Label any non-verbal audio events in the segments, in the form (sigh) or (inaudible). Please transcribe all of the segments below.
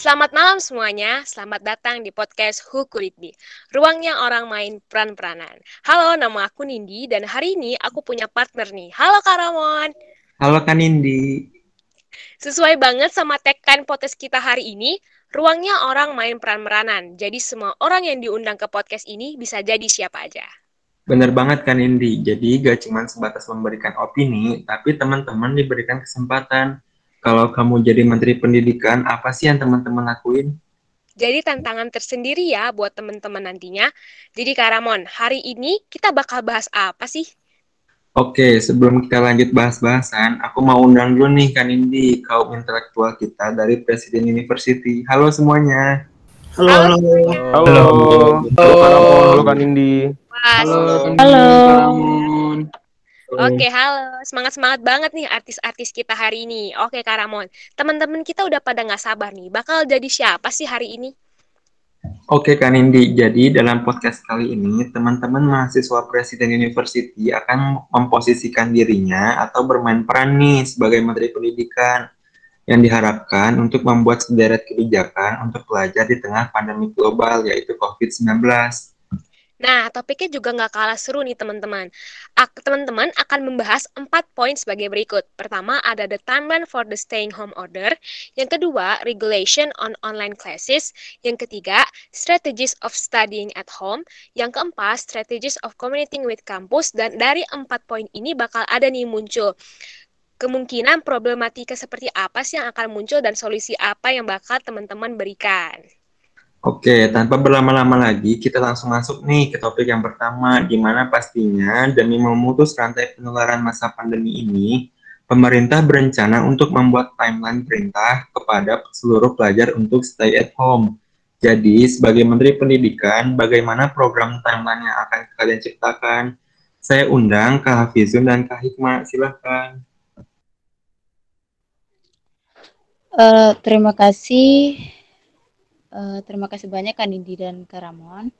Selamat malam semuanya, selamat datang di podcast Who Could It Be, ruangnya orang main peran-peranan. Halo, nama aku Nindi dan hari ini aku punya partner nih. Halo Kak Ramon. Halo Kak Nindi. Sesuai banget sama tekan podcast kita hari ini, ruangnya orang main peran-peranan. Jadi semua orang yang diundang ke podcast ini bisa jadi siapa aja. Bener banget kan Indi, jadi gak cuma sebatas memberikan opini, tapi teman-teman diberikan kesempatan kalau kamu jadi Menteri Pendidikan, apa sih yang teman-teman lakuin? Jadi tantangan tersendiri ya buat teman-teman nantinya. Jadi Kak Ramon, hari ini kita bakal bahas apa sih? Oke, sebelum kita lanjut bahas-bahasan, aku mau undang dulu nih Kan Indi, kaum intelektual kita dari Presiden University. Halo semuanya. Halo. Halo. Halo. Halo. Halo, halo Kan Indi. Halo. Halo. Oke, halo. Semangat-semangat banget nih artis-artis kita hari ini. Oke, Kak Ramon. Teman-teman kita udah pada nggak sabar nih. Bakal jadi siapa sih hari ini? Oke, Kak Nindi. Jadi dalam podcast kali ini, teman-teman mahasiswa Presiden University akan memposisikan dirinya atau bermain peran nih sebagai Menteri Pendidikan yang diharapkan untuk membuat sederet kebijakan untuk pelajar di tengah pandemi global yaitu COVID-19. Nah, topiknya juga nggak kalah seru nih teman-teman. Teman-teman akan membahas empat poin sebagai berikut. Pertama, ada the timeline for the staying home order. Yang kedua, regulation on online classes. Yang ketiga, strategies of studying at home. Yang keempat, strategies of communicating with campus. Dan dari empat poin ini bakal ada nih muncul kemungkinan problematika seperti apa sih yang akan muncul dan solusi apa yang bakal teman-teman berikan. Oke, tanpa berlama-lama lagi, kita langsung masuk nih ke topik yang pertama, di mana pastinya demi memutus rantai penularan masa pandemi ini, pemerintah berencana untuk membuat timeline perintah kepada seluruh pelajar untuk stay at home. Jadi, sebagai Menteri Pendidikan, bagaimana program timeline yang akan kalian ciptakan? Saya undang Kak Hafizun dan Kak Hikmah, silahkan. Uh, terima kasih Uh, terima kasih banyak kan Indi dan Karamon.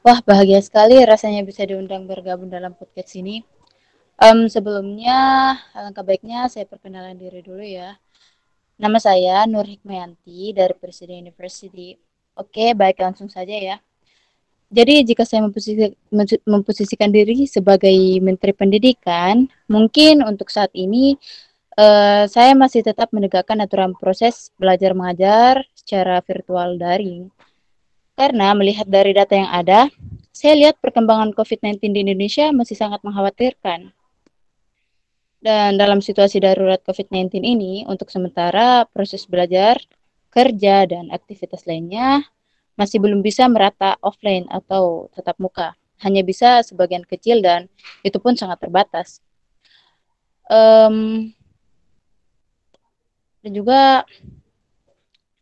Wah bahagia sekali rasanya bisa diundang bergabung dalam podcast ini. Um, sebelumnya alangkah baiknya saya perkenalan diri dulu ya. Nama saya Nur Hikmayanti dari Presiden University. Oke baik langsung saja ya. Jadi jika saya memposisi, memposisikan diri sebagai Menteri Pendidikan, mungkin untuk saat ini uh, saya masih tetap menegakkan aturan proses belajar mengajar secara virtual daring. Karena melihat dari data yang ada, saya lihat perkembangan COVID-19 di Indonesia masih sangat mengkhawatirkan. Dan dalam situasi darurat COVID-19 ini, untuk sementara proses belajar, kerja, dan aktivitas lainnya masih belum bisa merata offline atau tetap muka. Hanya bisa sebagian kecil dan itu pun sangat terbatas. Um, dan juga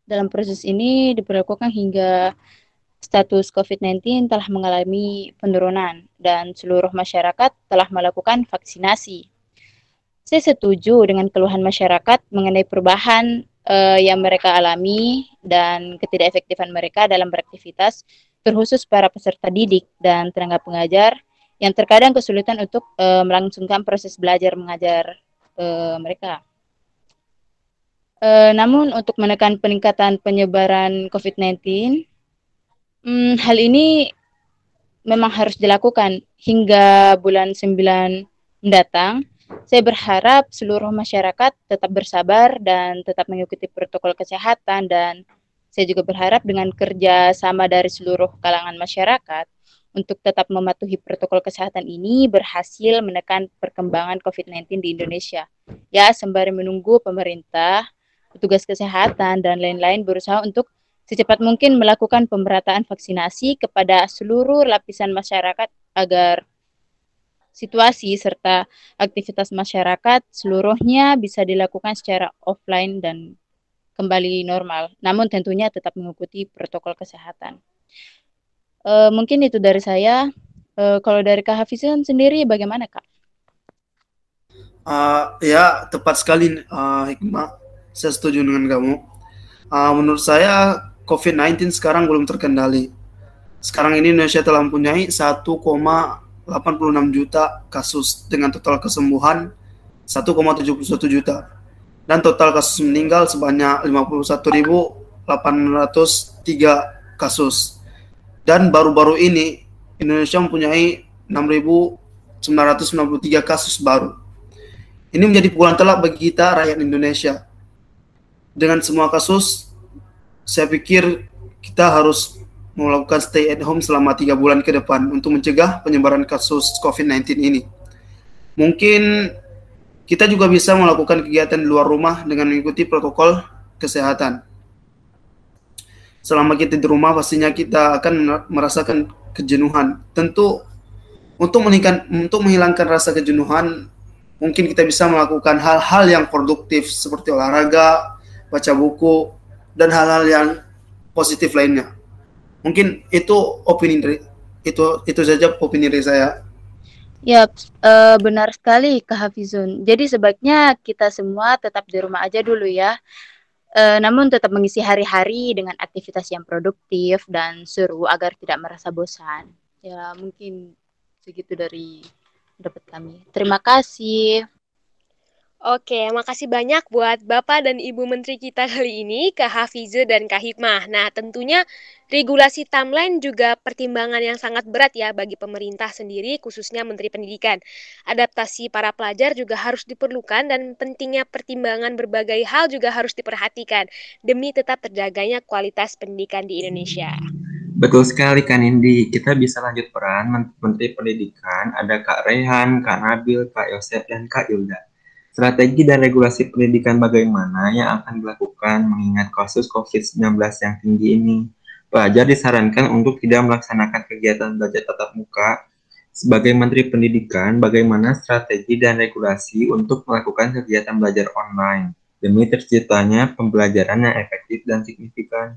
dalam proses ini diperlakukan hingga status COVID-19 telah mengalami penurunan dan seluruh masyarakat telah melakukan vaksinasi. Saya setuju dengan keluhan masyarakat mengenai perubahan uh, yang mereka alami dan ketidakefektifan mereka dalam beraktivitas, terkhusus para peserta didik dan tenaga pengajar yang terkadang kesulitan untuk uh, melangsungkan proses belajar mengajar uh, mereka. Uh, namun untuk menekan peningkatan penyebaran COVID-19, hmm, hal ini memang harus dilakukan hingga bulan 9 mendatang. Saya berharap seluruh masyarakat tetap bersabar dan tetap mengikuti protokol kesehatan dan saya juga berharap dengan kerja sama dari seluruh kalangan masyarakat untuk tetap mematuhi protokol kesehatan ini berhasil menekan perkembangan COVID-19 di Indonesia. Ya, sembari menunggu pemerintah petugas kesehatan, dan lain-lain berusaha untuk secepat mungkin melakukan pemerataan vaksinasi kepada seluruh lapisan masyarakat agar situasi serta aktivitas masyarakat seluruhnya bisa dilakukan secara offline dan kembali normal. Namun tentunya tetap mengikuti protokol kesehatan. E, mungkin itu dari saya. E, kalau dari Kak Hafizan sendiri bagaimana Kak? Uh, ya tepat sekali uh, Hikmah saya setuju dengan kamu. Uh, menurut saya COVID-19 sekarang belum terkendali. Sekarang ini Indonesia telah mempunyai 1,86 juta kasus dengan total kesembuhan 1,71 juta dan total kasus meninggal sebanyak 51.800 803 kasus. Dan baru-baru ini Indonesia mempunyai 6.993 kasus baru. Ini menjadi pukulan telak bagi kita rakyat Indonesia. Dengan semua kasus, saya pikir kita harus melakukan stay at home selama tiga bulan ke depan untuk mencegah penyebaran kasus COVID-19 ini. Mungkin kita juga bisa melakukan kegiatan di luar rumah dengan mengikuti protokol kesehatan. Selama kita di rumah, pastinya kita akan merasakan kejenuhan. Tentu untuk menghilangkan untuk menghilangkan rasa kejenuhan, mungkin kita bisa melakukan hal-hal yang produktif seperti olahraga, baca buku, dan hal-hal yang positif lainnya. Mungkin itu opini dari itu itu saja opini dari saya. Ya, uh, benar sekali Kak Hafizun. Jadi sebaiknya kita semua tetap di rumah aja dulu ya. Uh, namun tetap mengisi hari-hari dengan aktivitas yang produktif dan seru agar tidak merasa bosan. Ya, mungkin segitu dari dapat kami. Terima kasih. Oke, makasih banyak buat Bapak dan Ibu Menteri kita kali ini, Kak Hafize dan Kak Hikmah. Nah, tentunya regulasi timeline juga pertimbangan yang sangat berat ya bagi pemerintah sendiri, khususnya Menteri Pendidikan. Adaptasi para pelajar juga harus diperlukan dan pentingnya pertimbangan berbagai hal juga harus diperhatikan demi tetap terjaganya kualitas pendidikan di Indonesia. Betul sekali kan Indi, kita bisa lanjut peran Menteri Pendidikan, ada Kak Rehan, Kak Nabil, Kak Yosef, dan Kak Ilda. Strategi dan regulasi pendidikan bagaimana yang akan dilakukan mengingat kasus COVID-19 yang tinggi ini? Pelajar disarankan untuk tidak melaksanakan kegiatan belajar tatap muka. Sebagai Menteri Pendidikan, bagaimana strategi dan regulasi untuk melakukan kegiatan belajar online demi terciptanya pembelajaran yang efektif dan signifikan?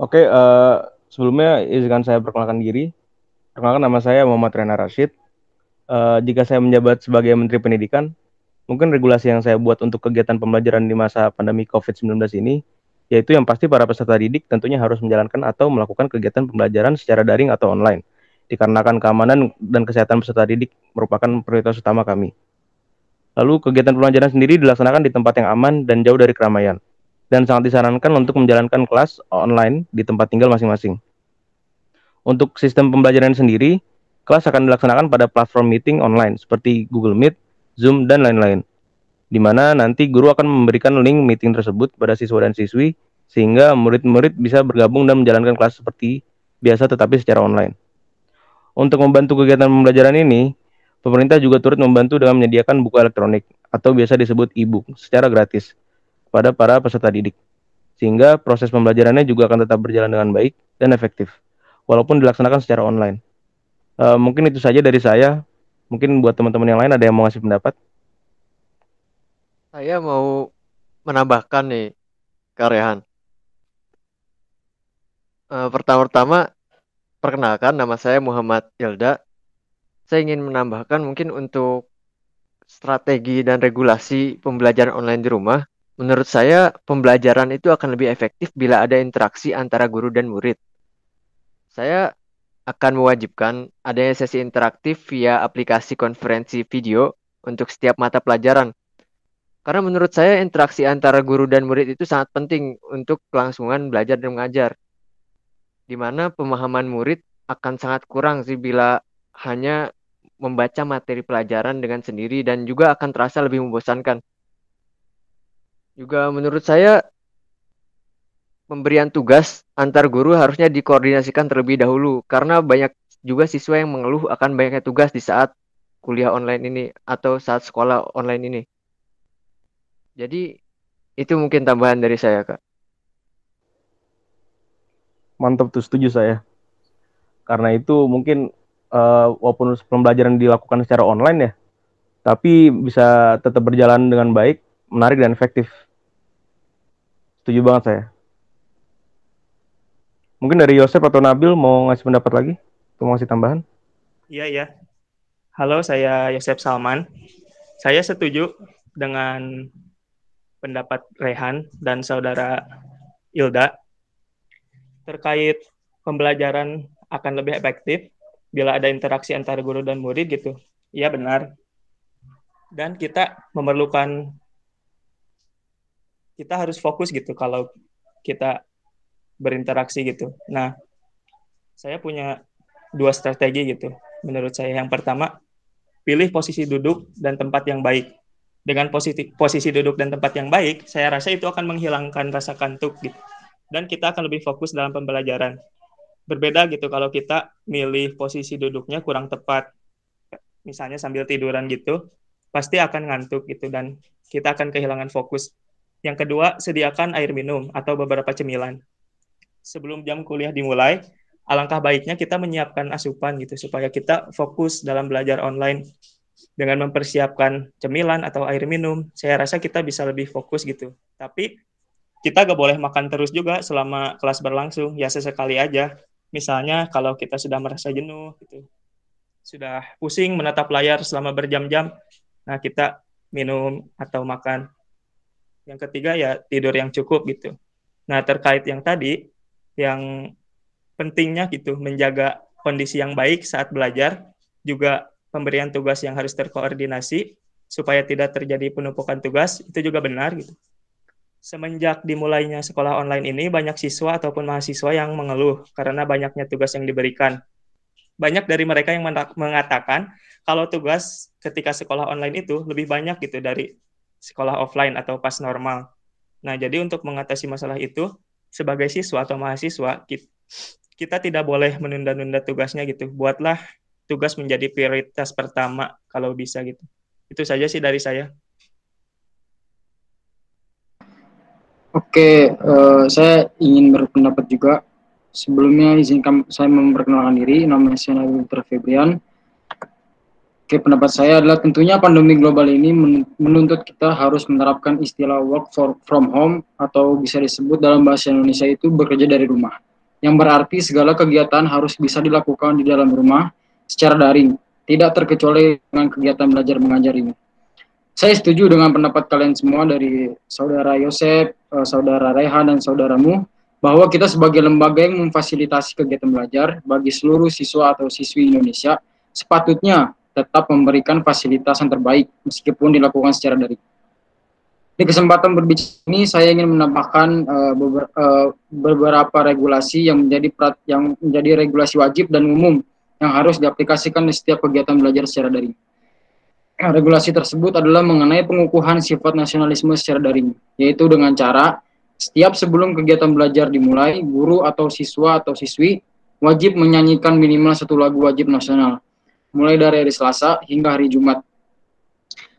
Oke, uh, sebelumnya izinkan saya perkenalkan diri. Perkenalkan nama saya Muhammad Rena Rashid. Uh, jika saya menjabat sebagai Menteri Pendidikan, mungkin regulasi yang saya buat untuk kegiatan pembelajaran di masa pandemi COVID-19 ini, yaitu yang pasti para peserta didik tentunya harus menjalankan atau melakukan kegiatan pembelajaran secara daring atau online, dikarenakan keamanan dan kesehatan peserta didik merupakan prioritas utama kami. Lalu kegiatan pembelajaran sendiri dilaksanakan di tempat yang aman dan jauh dari keramaian dan sangat disarankan untuk menjalankan kelas online di tempat tinggal masing-masing. Untuk sistem pembelajaran sendiri, kelas akan dilaksanakan pada platform meeting online seperti Google Meet, Zoom, dan lain-lain. Di mana nanti guru akan memberikan link meeting tersebut pada siswa dan siswi sehingga murid-murid bisa bergabung dan menjalankan kelas seperti biasa tetapi secara online. Untuk membantu kegiatan pembelajaran ini, pemerintah juga turut membantu dengan menyediakan buku elektronik atau biasa disebut e-book secara gratis pada para peserta didik. Sehingga proses pembelajarannya juga akan tetap berjalan dengan baik dan efektif, walaupun dilaksanakan secara online. Uh, mungkin itu saja dari saya. Mungkin buat teman-teman yang lain ada yang mau ngasih pendapat? Saya mau menambahkan nih, Karehan. Uh, pertama-tama, perkenalkan nama saya Muhammad Yelda. Saya ingin menambahkan mungkin untuk strategi dan regulasi pembelajaran online di rumah Menurut saya, pembelajaran itu akan lebih efektif bila ada interaksi antara guru dan murid. Saya akan mewajibkan adanya sesi interaktif via aplikasi konferensi video untuk setiap mata pelajaran. Karena menurut saya interaksi antara guru dan murid itu sangat penting untuk kelangsungan belajar dan mengajar. Di mana pemahaman murid akan sangat kurang sih bila hanya membaca materi pelajaran dengan sendiri dan juga akan terasa lebih membosankan. Juga menurut saya pemberian tugas antar guru harusnya dikoordinasikan terlebih dahulu karena banyak juga siswa yang mengeluh akan banyaknya tugas di saat kuliah online ini atau saat sekolah online ini. Jadi itu mungkin tambahan dari saya, Kak. Mantap tuh, setuju saya. Karena itu mungkin uh, walaupun pembelajaran dilakukan secara online ya, tapi bisa tetap berjalan dengan baik, menarik dan efektif. Setuju banget saya. Mungkin dari Yosep atau Nabil mau ngasih pendapat lagi? Atau mau ngasih tambahan? Iya, iya. Halo, saya Yosep Salman. Saya setuju dengan pendapat Rehan dan saudara Ilda terkait pembelajaran akan lebih efektif bila ada interaksi antara guru dan murid gitu. Iya benar. Dan kita memerlukan kita harus fokus gitu kalau kita berinteraksi gitu. Nah, saya punya dua strategi gitu. Menurut saya yang pertama, pilih posisi duduk dan tempat yang baik. Dengan posisi posisi duduk dan tempat yang baik, saya rasa itu akan menghilangkan rasa kantuk gitu. Dan kita akan lebih fokus dalam pembelajaran. Berbeda gitu kalau kita milih posisi duduknya kurang tepat misalnya sambil tiduran gitu, pasti akan ngantuk gitu dan kita akan kehilangan fokus. Yang kedua, sediakan air minum atau beberapa cemilan. Sebelum jam kuliah dimulai, alangkah baiknya kita menyiapkan asupan gitu supaya kita fokus dalam belajar online dengan mempersiapkan cemilan atau air minum. Saya rasa kita bisa lebih fokus gitu. Tapi kita gak boleh makan terus juga selama kelas berlangsung, ya sesekali aja. Misalnya kalau kita sudah merasa jenuh gitu, sudah pusing menatap layar selama berjam-jam, nah kita minum atau makan. Yang ketiga ya tidur yang cukup gitu. Nah terkait yang tadi, yang pentingnya gitu menjaga kondisi yang baik saat belajar, juga pemberian tugas yang harus terkoordinasi supaya tidak terjadi penumpukan tugas itu juga benar gitu. Semenjak dimulainya sekolah online ini banyak siswa ataupun mahasiswa yang mengeluh karena banyaknya tugas yang diberikan banyak dari mereka yang mengatakan kalau tugas ketika sekolah online itu lebih banyak gitu dari sekolah offline atau pas normal. Nah, jadi untuk mengatasi masalah itu sebagai siswa atau mahasiswa kita tidak boleh menunda-nunda tugasnya gitu. Buatlah tugas menjadi prioritas pertama kalau bisa gitu. Itu saja sih dari saya. Oke, uh, saya ingin berpendapat juga Sebelumnya izinkan saya memperkenalkan diri, nama saya Nabi Febrian. Oke, pendapat saya adalah tentunya pandemi global ini menuntut kita harus menerapkan istilah work for, from home atau bisa disebut dalam bahasa Indonesia itu bekerja dari rumah. Yang berarti segala kegiatan harus bisa dilakukan di dalam rumah secara daring, tidak terkecuali dengan kegiatan belajar mengajar ini. Saya setuju dengan pendapat kalian semua dari saudara Yosep, eh, saudara Rehan, dan saudaramu bahwa kita sebagai lembaga yang memfasilitasi kegiatan belajar bagi seluruh siswa atau siswi Indonesia sepatutnya tetap memberikan fasilitas yang terbaik meskipun dilakukan secara daring. Di kesempatan berbicara ini saya ingin menambahkan uh, beber, uh, beberapa regulasi yang menjadi prat, yang menjadi regulasi wajib dan umum yang harus diaplikasikan di setiap kegiatan belajar secara daring. Regulasi tersebut adalah mengenai pengukuhan sifat nasionalisme secara daring, yaitu dengan cara setiap sebelum kegiatan belajar dimulai, guru atau siswa atau siswi wajib menyanyikan minimal satu lagu wajib nasional, mulai dari hari Selasa hingga hari Jumat.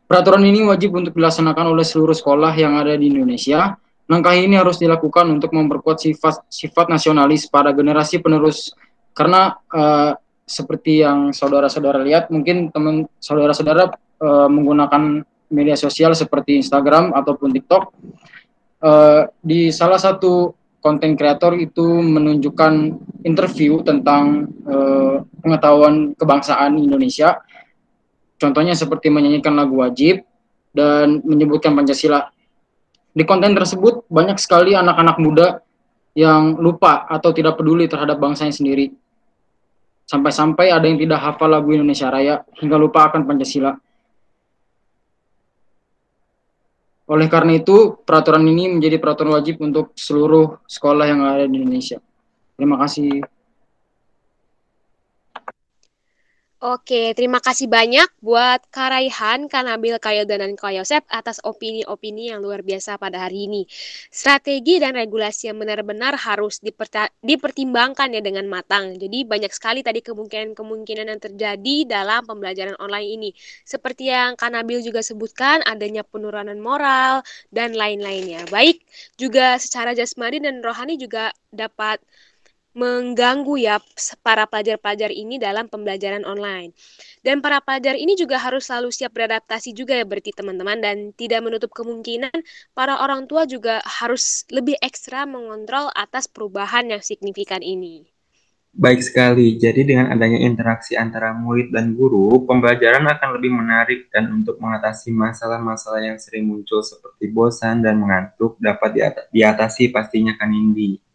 Peraturan ini wajib untuk dilaksanakan oleh seluruh sekolah yang ada di Indonesia. Langkah ini harus dilakukan untuk memperkuat sifat sifat nasionalis pada generasi penerus karena uh, seperti yang saudara-saudara lihat, mungkin teman saudara-saudara uh, menggunakan media sosial seperti Instagram ataupun TikTok uh, di salah satu konten kreator itu menunjukkan interview tentang uh, pengetahuan kebangsaan Indonesia. Contohnya seperti menyanyikan lagu wajib dan menyebutkan Pancasila. Di konten tersebut banyak sekali anak-anak muda yang lupa atau tidak peduli terhadap bangsanya sendiri. Sampai-sampai ada yang tidak hafal lagu Indonesia Raya hingga lupa akan Pancasila. Oleh karena itu, peraturan ini menjadi peraturan wajib untuk seluruh sekolah yang ada di Indonesia. Terima kasih. Oke, terima kasih banyak buat Kak Raihan, Kak Nabil, Kak Yildan, dan Kak Yosep atas opini-opini yang luar biasa pada hari ini. Strategi dan regulasi yang benar-benar harus dipertimbangkan ya dengan matang. Jadi banyak sekali tadi kemungkinan-kemungkinan yang terjadi dalam pembelajaran online ini. Seperti yang Kak Nabil juga sebutkan, adanya penurunan moral dan lain-lainnya. Baik, juga secara jasmani dan rohani juga dapat mengganggu ya para pelajar-pelajar ini dalam pembelajaran online. Dan para pelajar ini juga harus selalu siap beradaptasi juga ya berarti teman-teman dan tidak menutup kemungkinan para orang tua juga harus lebih ekstra mengontrol atas perubahan yang signifikan ini. Baik sekali, jadi dengan adanya interaksi antara murid dan guru, pembelajaran akan lebih menarik dan untuk mengatasi masalah-masalah yang sering muncul seperti bosan dan mengantuk dapat diatasi pastinya kan Indi.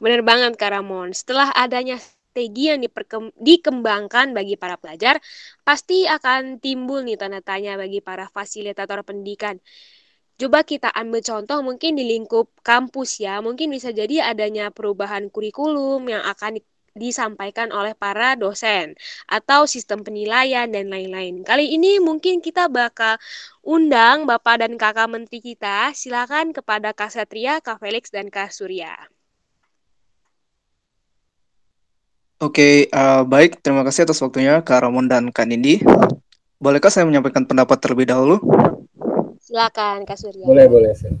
Benar banget Kak Ramon. Setelah adanya strategi yang dikembangkan bagi para pelajar, pasti akan timbul nih tanda tanya bagi para fasilitator pendidikan. Coba kita ambil contoh mungkin di lingkup kampus ya, mungkin bisa jadi adanya perubahan kurikulum yang akan disampaikan oleh para dosen atau sistem penilaian dan lain-lain. Kali ini mungkin kita bakal undang Bapak dan Kakak Menteri kita. Silakan kepada Kak Satria, Kak Felix, dan Kak Surya. Oke, uh, baik. Terima kasih atas waktunya Kak Ramon dan Kak Nindi. Bolehkah saya menyampaikan pendapat terlebih dahulu? Silakan Kak Surya. Boleh, boleh. Oke,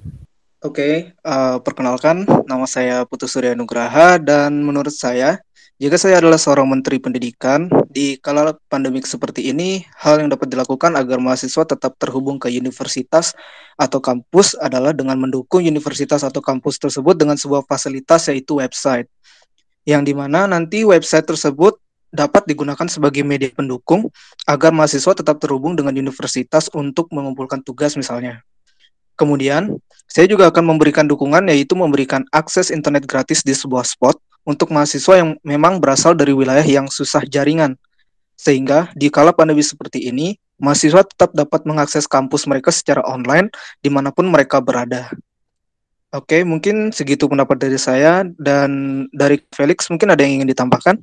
okay, uh, perkenalkan nama saya Putu Surya Nugraha dan menurut saya jika saya adalah seorang menteri pendidikan di kala pandemik seperti ini, hal yang dapat dilakukan agar mahasiswa tetap terhubung ke universitas atau kampus adalah dengan mendukung universitas atau kampus tersebut dengan sebuah fasilitas yaitu website. Yang di mana nanti website tersebut dapat digunakan sebagai media pendukung agar mahasiswa tetap terhubung dengan universitas untuk mengumpulkan tugas misalnya. Kemudian, saya juga akan memberikan dukungan yaitu memberikan akses internet gratis di sebuah spot untuk mahasiswa yang memang berasal dari wilayah yang susah jaringan. Sehingga di kala pandemi seperti ini, mahasiswa tetap dapat mengakses kampus mereka secara online di mana pun mereka berada. Oke, mungkin segitu pendapat dari saya dan dari Felix mungkin ada yang ingin ditambahkan?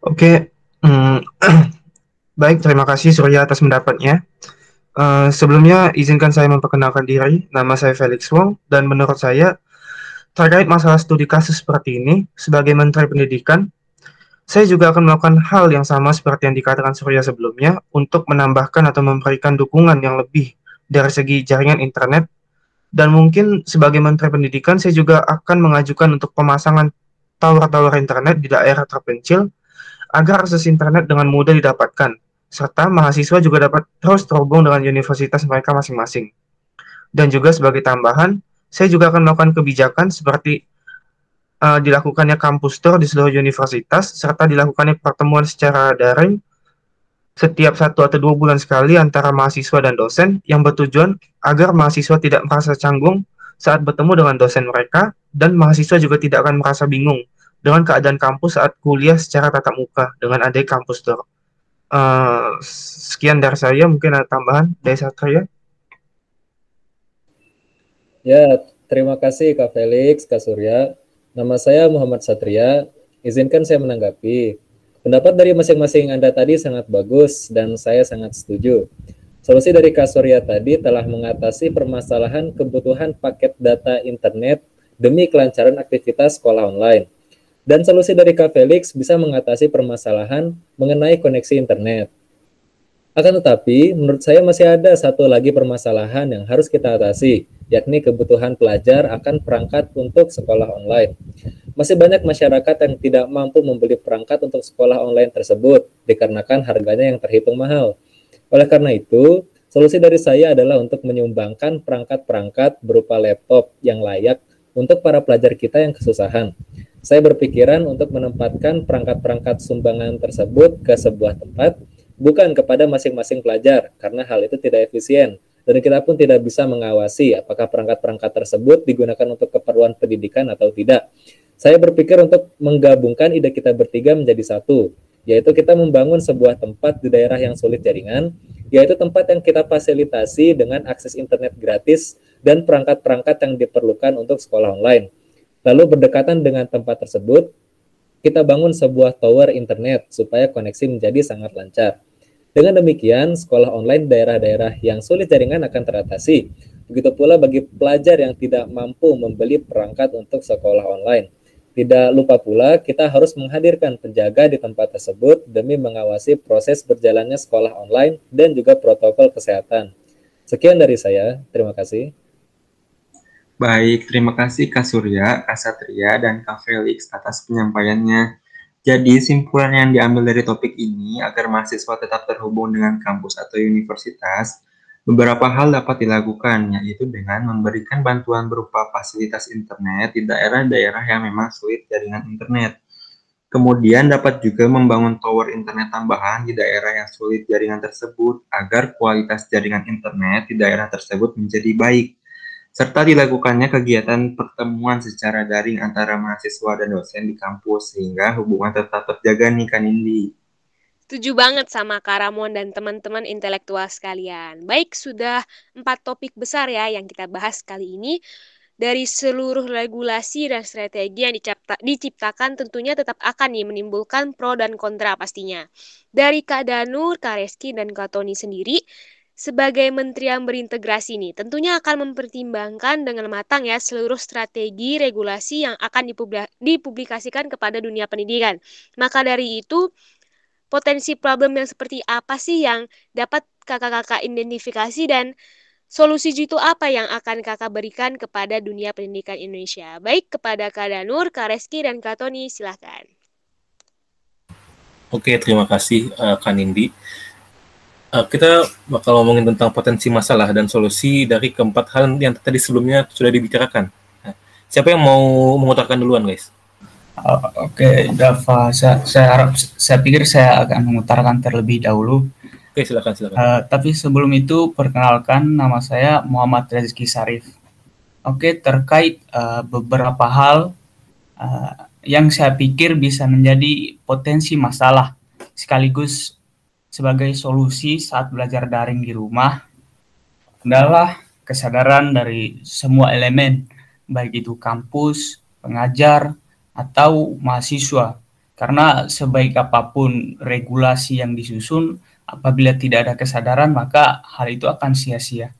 Oke, hmm, (clears throat) baik terima kasih Surya atas pendapatnya. Uh, sebelumnya izinkan saya memperkenalkan diri, nama saya Felix Wong dan menurut saya terkait masalah studi kasus seperti ini sebagai Menteri Pendidikan, saya juga akan melakukan hal yang sama seperti yang dikatakan Surya sebelumnya untuk menambahkan atau memberikan dukungan yang lebih dari segi jaringan internet dan mungkin sebagai Menteri Pendidikan saya juga akan mengajukan untuk pemasangan tower-tower internet di daerah terpencil agar akses internet dengan mudah didapatkan, serta mahasiswa juga dapat terus terhubung dengan universitas mereka masing-masing. Dan juga sebagai tambahan, saya juga akan melakukan kebijakan seperti uh, dilakukannya kampus tour di seluruh universitas, serta dilakukannya pertemuan secara daring setiap satu atau dua bulan sekali antara mahasiswa dan dosen yang bertujuan agar mahasiswa tidak merasa canggung saat bertemu dengan dosen mereka dan mahasiswa juga tidak akan merasa bingung dengan keadaan kampus saat kuliah secara tatap muka dengan adanya kampus tour. Uh, sekian dari saya, mungkin ada tambahan dari Satria. Ya, terima kasih Kak Felix, Kak Surya. Nama saya Muhammad Satria. Izinkan saya menanggapi. Pendapat dari masing-masing Anda tadi sangat bagus dan saya sangat setuju. Solusi dari Kak Surya tadi telah mengatasi permasalahan kebutuhan paket data internet demi kelancaran aktivitas sekolah online. Dan solusi dari Kak Felix bisa mengatasi permasalahan mengenai koneksi internet. Akan tetapi, menurut saya masih ada satu lagi permasalahan yang harus kita atasi, yakni kebutuhan pelajar akan perangkat untuk sekolah online. Masih banyak masyarakat yang tidak mampu membeli perangkat untuk sekolah online tersebut, dikarenakan harganya yang terhitung mahal. Oleh karena itu, solusi dari saya adalah untuk menyumbangkan perangkat-perangkat berupa laptop yang layak untuk para pelajar kita yang kesusahan. Saya berpikiran untuk menempatkan perangkat-perangkat sumbangan tersebut ke sebuah tempat, bukan kepada masing-masing pelajar, karena hal itu tidak efisien, dan kita pun tidak bisa mengawasi apakah perangkat-perangkat tersebut digunakan untuk keperluan pendidikan atau tidak. Saya berpikir untuk menggabungkan ide kita bertiga menjadi satu, yaitu kita membangun sebuah tempat di daerah yang sulit jaringan, yaitu tempat yang kita fasilitasi dengan akses internet gratis dan perangkat-perangkat yang diperlukan untuk sekolah online Lalu berdekatan dengan tempat tersebut, kita bangun sebuah tower internet supaya koneksi menjadi sangat lancar. Dengan demikian, sekolah online daerah-daerah yang sulit jaringan akan teratasi. Begitu pula bagi pelajar yang tidak mampu membeli perangkat untuk sekolah online. Tidak lupa pula, kita harus menghadirkan penjaga di tempat tersebut demi mengawasi proses berjalannya sekolah online dan juga protokol kesehatan. Sekian dari saya, terima kasih. Baik, terima kasih Kak Surya, Kak Satria, dan Kak Felix atas penyampaiannya. Jadi, simpulan yang diambil dari topik ini agar mahasiswa tetap terhubung dengan kampus atau universitas, beberapa hal dapat dilakukan, yaitu dengan memberikan bantuan berupa fasilitas internet di daerah-daerah yang memang sulit jaringan internet. Kemudian dapat juga membangun tower internet tambahan di daerah yang sulit jaringan tersebut agar kualitas jaringan internet di daerah tersebut menjadi baik serta dilakukannya kegiatan pertemuan secara daring antara mahasiswa dan dosen di kampus sehingga hubungan tetap terjaga nih kan Indi. Setuju banget sama Kak Ramon dan teman-teman intelektual sekalian. Baik, sudah empat topik besar ya yang kita bahas kali ini. Dari seluruh regulasi dan strategi yang dicipta, diciptakan tentunya tetap akan nih menimbulkan pro dan kontra pastinya. Dari Kak Danur, Kak Reski, dan Kak Tony sendiri, sebagai menteri yang berintegrasi nih, tentunya akan mempertimbangkan dengan matang ya seluruh strategi regulasi yang akan dipublikasikan kepada dunia pendidikan. Maka dari itu, potensi problem yang seperti apa sih yang dapat kakak-kakak identifikasi dan solusi jitu apa yang akan kakak berikan kepada dunia pendidikan Indonesia? Baik kepada Kak Danur, Kak Reski, dan Kak Tony, silahkan. Oke, terima kasih uh, Kak Nindi uh, kita bakal ngomongin tentang potensi masalah dan solusi dari keempat hal yang tadi sebelumnya sudah dibicarakan. Nah, siapa yang mau mengutarakan duluan, guys? Uh, Oke, okay, Dava, saya, saya harap, saya pikir saya akan mengutarakan terlebih dahulu. Oke, okay, silakan, silakan. Uh, tapi sebelum itu, perkenalkan nama saya Muhammad Rezeki Sarif. Oke, okay, terkait uh, beberapa hal uh, yang saya pikir bisa menjadi potensi masalah sekaligus sebagai solusi saat belajar daring di rumah adalah kesadaran dari semua elemen, baik itu kampus, pengajar, atau mahasiswa. Karena sebaik apa pun regulasi yang disusun, apabila tidak ada kesadaran, maka hal itu akan sia-sia.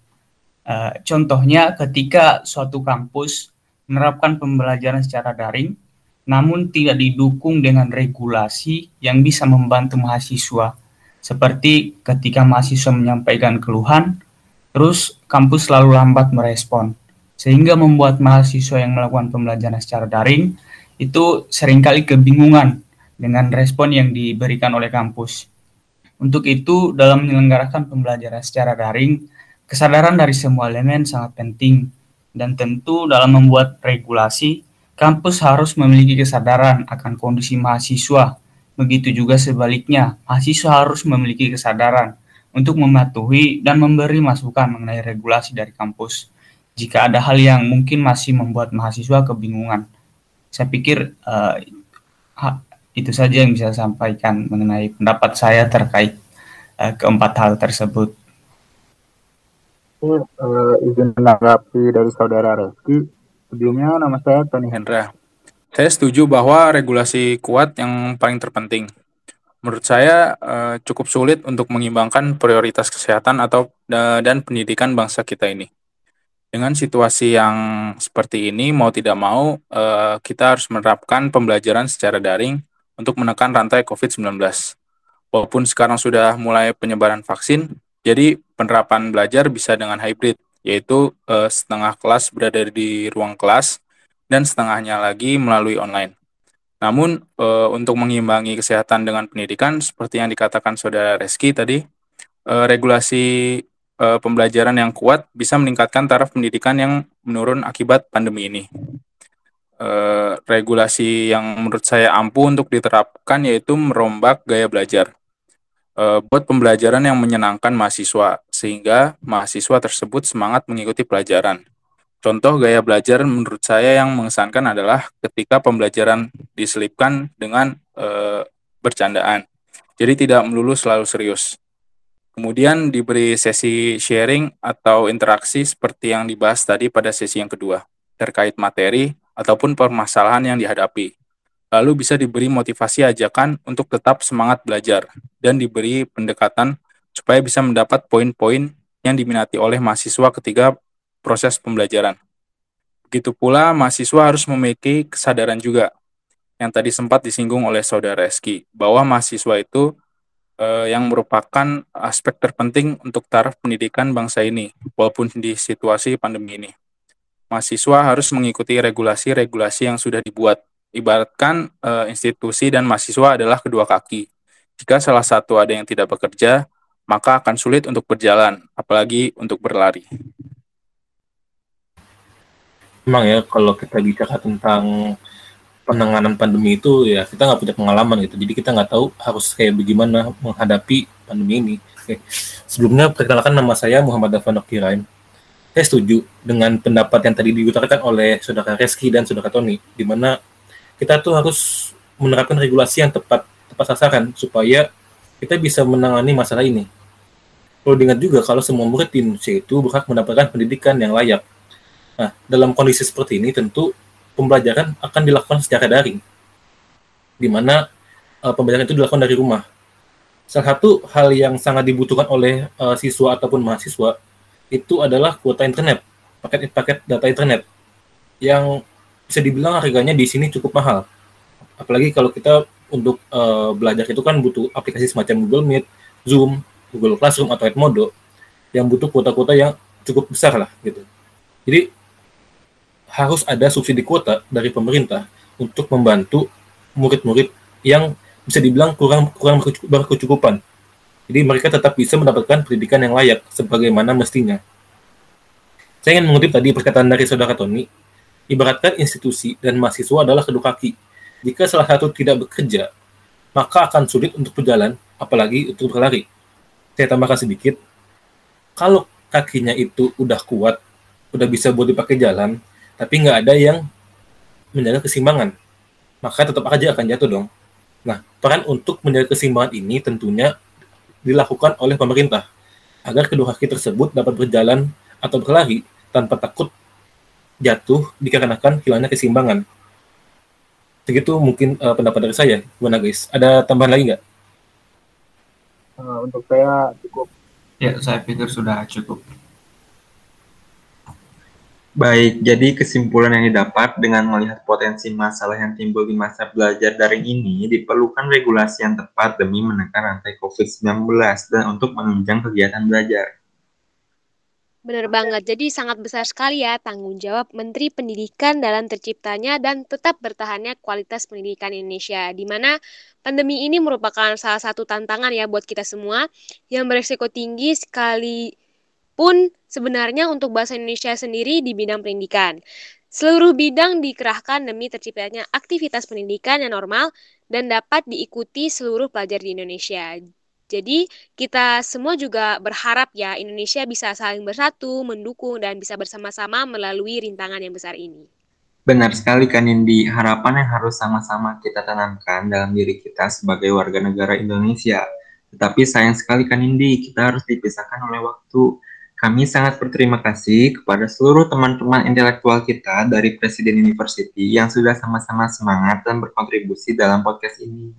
Uh, contohnya ketika suatu kampus menerapkan pembelajaran secara daring, namun tidak didukung dengan regulasi yang bisa membantu mahasiswa seperti ketika mahasiswa menyampaikan keluhan, terus kampus selalu lambat merespon. Sehingga membuat mahasiswa yang melakukan pembelajaran secara daring itu sering kali kebingungan dengan respon yang diberikan oleh kampus. Untuk itu, dalam menyelenggarakan pembelajaran secara daring, kesadaran dari semua elemen sangat penting. Dan tentu dalam membuat regulasi, kampus harus memiliki kesadaran akan kondisi mahasiswa Begitu juga sebaliknya, mahasiswa harus memiliki kesadaran untuk mematuhi dan memberi masukan mengenai regulasi dari kampus. Jika ada hal yang mungkin masih membuat mahasiswa kebingungan, saya pikir uh, itu saja yang bisa saya sampaikan mengenai pendapat saya terkait uh, keempat hal tersebut. Uh, izin menanggapi dari saudara Reski. Sebelumnya nama saya Tony Hendra. Saya setuju bahwa regulasi kuat yang paling terpenting. Menurut saya uh, cukup sulit untuk mengimbangkan prioritas kesehatan atau dan pendidikan bangsa kita ini. Dengan situasi yang seperti ini, mau tidak mau uh, kita harus menerapkan pembelajaran secara daring untuk menekan rantai COVID-19. Walaupun sekarang sudah mulai penyebaran vaksin, jadi penerapan belajar bisa dengan hybrid, yaitu uh, setengah kelas berada di ruang kelas dan setengahnya lagi melalui online. Namun e, untuk mengimbangi kesehatan dengan pendidikan seperti yang dikatakan Saudara Reski tadi, e, regulasi e, pembelajaran yang kuat bisa meningkatkan taraf pendidikan yang menurun akibat pandemi ini. E, regulasi yang menurut saya ampuh untuk diterapkan yaitu merombak gaya belajar. E, buat pembelajaran yang menyenangkan mahasiswa sehingga mahasiswa tersebut semangat mengikuti pelajaran Contoh gaya belajar menurut saya yang mengesankan adalah ketika pembelajaran diselipkan dengan e, bercandaan. Jadi tidak melulu selalu serius. Kemudian diberi sesi sharing atau interaksi seperti yang dibahas tadi pada sesi yang kedua, terkait materi ataupun permasalahan yang dihadapi. Lalu bisa diberi motivasi ajakan untuk tetap semangat belajar dan diberi pendekatan supaya bisa mendapat poin-poin yang diminati oleh mahasiswa ketika proses pembelajaran. Begitu pula mahasiswa harus memiliki kesadaran juga yang tadi sempat disinggung oleh saudara Reski bahwa mahasiswa itu eh, yang merupakan aspek terpenting untuk taraf pendidikan bangsa ini walaupun di situasi pandemi ini. Mahasiswa harus mengikuti regulasi-regulasi yang sudah dibuat. Ibaratkan eh, institusi dan mahasiswa adalah kedua kaki. Jika salah satu ada yang tidak bekerja, maka akan sulit untuk berjalan, apalagi untuk berlari memang ya kalau kita bicara tentang penanganan pandemi itu ya kita nggak punya pengalaman gitu jadi kita nggak tahu harus kayak bagaimana menghadapi pandemi ini Oke. sebelumnya perkenalkan nama saya Muhammad Dafan Kirain saya setuju dengan pendapat yang tadi diutarakan oleh saudara Reski dan saudara Tony, di mana kita tuh harus menerapkan regulasi yang tepat tepat sasaran supaya kita bisa menangani masalah ini. Perlu diingat juga kalau semua murid di Indonesia itu berhak mendapatkan pendidikan yang layak. Nah, dalam kondisi seperti ini tentu pembelajaran akan dilakukan secara daring, di mana uh, pembelajaran itu dilakukan dari rumah. Salah satu hal yang sangat dibutuhkan oleh uh, siswa ataupun mahasiswa itu adalah kuota internet, paket-paket data internet, yang bisa dibilang harganya di sini cukup mahal. Apalagi kalau kita untuk uh, belajar itu kan butuh aplikasi semacam Google Meet, Zoom, Google Classroom atau Edmodo yang butuh kuota-kuota yang cukup besar lah gitu. Jadi harus ada subsidi kuota dari pemerintah untuk membantu murid-murid yang bisa dibilang kurang kurang berkecukupan. Jadi mereka tetap bisa mendapatkan pendidikan yang layak sebagaimana mestinya. Saya ingin mengutip tadi perkataan dari saudara Tony, ibaratkan institusi dan mahasiswa adalah kedua kaki jika salah satu tidak bekerja, maka akan sulit untuk berjalan, apalagi untuk berlari. Saya tambahkan sedikit, kalau kakinya itu udah kuat, udah bisa buat dipakai jalan, tapi nggak ada yang menjaga keseimbangan, maka tetap aja akan jatuh dong. Nah, peran untuk menjaga keseimbangan ini tentunya dilakukan oleh pemerintah, agar kedua kaki tersebut dapat berjalan atau berlari tanpa takut jatuh dikarenakan hilangnya keseimbangan. Segitu mungkin uh, pendapat dari saya gimana guys ada tambahan lagi nggak? Uh, untuk saya cukup. Ya saya pikir sudah cukup Baik, jadi kesimpulan yang didapat dengan melihat potensi masalah yang timbul di masa belajar daring ini, diperlukan regulasi yang tepat demi menekan rantai COVID-19 dan untuk menunjang kegiatan belajar. Benar banget. Jadi sangat besar sekali ya tanggung jawab Menteri Pendidikan dalam terciptanya dan tetap bertahannya kualitas pendidikan Indonesia. Di mana pandemi ini merupakan salah satu tantangan ya buat kita semua yang beresiko tinggi sekali pun sebenarnya untuk bahasa Indonesia sendiri di bidang pendidikan. Seluruh bidang dikerahkan demi terciptanya aktivitas pendidikan yang normal dan dapat diikuti seluruh pelajar di Indonesia. Jadi kita semua juga berharap ya Indonesia bisa saling bersatu, mendukung, dan bisa bersama-sama melalui rintangan yang besar ini. Benar sekali kan Indi, harapan yang harus sama-sama kita tanamkan dalam diri kita sebagai warga negara Indonesia. Tetapi sayang sekali kan Indi, kita harus dipisahkan oleh waktu. Kami sangat berterima kasih kepada seluruh teman-teman intelektual kita dari Presiden University yang sudah sama-sama semangat dan berkontribusi dalam podcast ini.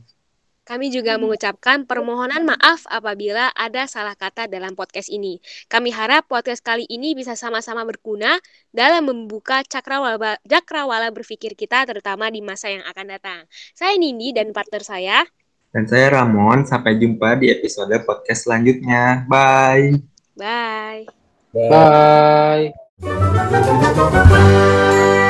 Kami juga mengucapkan permohonan maaf apabila ada salah kata dalam podcast ini. Kami harap podcast kali ini bisa sama-sama berguna dalam membuka cakrawala, cakrawala berpikir kita terutama di masa yang akan datang. Saya Nindi dan partner saya. Dan saya Ramon. Sampai jumpa di episode podcast selanjutnya. Bye. Bye. Bye. Bye.